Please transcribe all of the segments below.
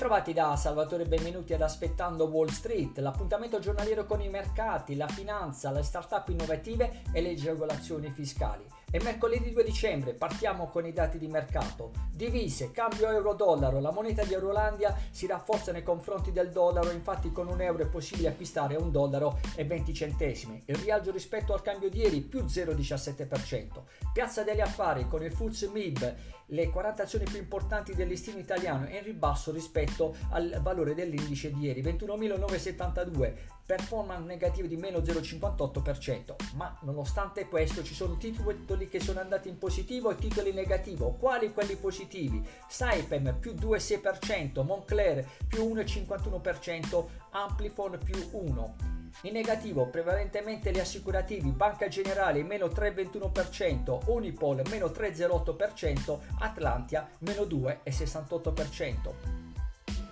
trovati da Salvatore, benvenuti ad Aspettando Wall Street, l'appuntamento giornaliero con i mercati, la finanza, le start-up innovative e le agevolazioni fiscali. È mercoledì 2 dicembre, partiamo con i dati di mercato. Divise, cambio euro-dollaro, la moneta di Eurolandia si rafforza nei confronti del dollaro, infatti con un euro è possibile acquistare un dollaro e 20 centesimi. Il rialzo rispetto al cambio di ieri più 0,17%. Piazza degli affari con il Fulz MIB, le 40 azioni più importanti del italiano è in ribasso rispetto al valore dell'indice di ieri, 21.972, performance negative di meno 0,58%, ma nonostante questo ci sono titoli che sono andati in positivo e titoli negativo. Quali quelli positivi? Saipem più 2,6%, Moncler più 1,51%, Amplifon più 1%. In negativo prevalentemente gli assicurativi, Banca Generale meno 3,21%, Unipol meno 3,08%, Atlantia meno 2,68%.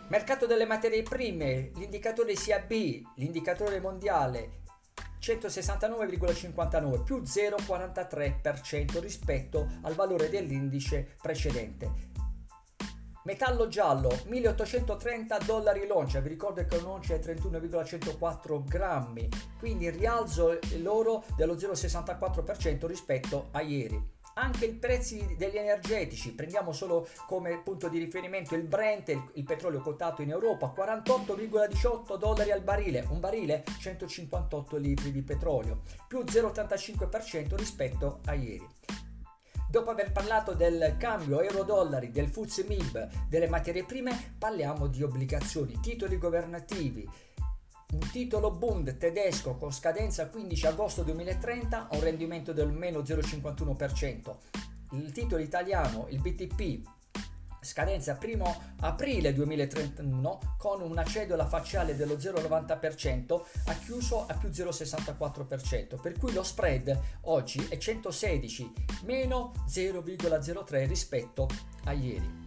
Mercato delle materie prime, l'indicatore CAB, l'indicatore mondiale 169,59 più 0,43% rispetto al valore dell'indice precedente. Metallo giallo 1830 dollari l'oncia, vi ricordo che l'oncia è 31,104 grammi, quindi rialzo loro dello 0,64% rispetto a ieri. Anche i prezzi degli energetici, prendiamo solo come punto di riferimento il Brent, il, il petrolio quotato in Europa, 48,18 dollari al barile, un barile 158 litri di petrolio, più 0,85% rispetto a ieri. Dopo aver parlato del cambio euro-dollari, del FUZ MIB, delle materie prime, parliamo di obbligazioni, titoli governativi, un titolo Bund tedesco con scadenza 15 agosto 2030 ha un rendimento del meno 0,51%. Il titolo italiano, il BTP, scadenza 1 aprile 2031 con una cedola facciale dello 0,90% ha chiuso a più 0,64% per cui lo spread oggi è 116 meno 0,03 rispetto a ieri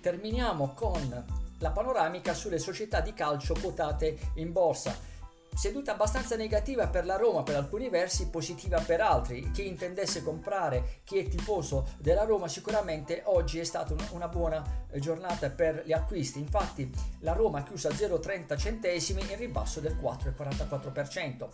terminiamo con la panoramica sulle società di calcio quotate in borsa. Seduta abbastanza negativa per la Roma per alcuni versi, positiva per altri. Chi intendesse comprare, chi è tifoso della Roma, sicuramente oggi è stata una buona giornata per gli acquisti. Infatti la Roma ha chiuso a 0,30 centesimi in ribasso del 4,44%.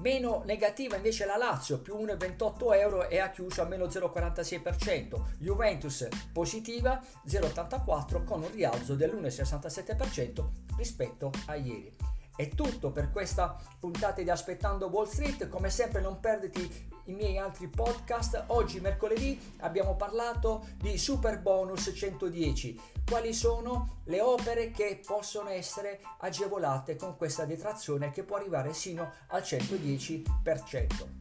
Meno negativa invece la Lazio, più 1,28 euro e ha chiuso a meno 0,46%. Juventus positiva 0,84 con un rialzo dell'1,67% rispetto a ieri. È tutto per questa puntata di Aspettando Wall Street. Come sempre non perditi i miei altri podcast. Oggi mercoledì abbiamo parlato di Super Bonus 110. Quali sono le opere che possono essere agevolate con questa detrazione che può arrivare sino al 110%.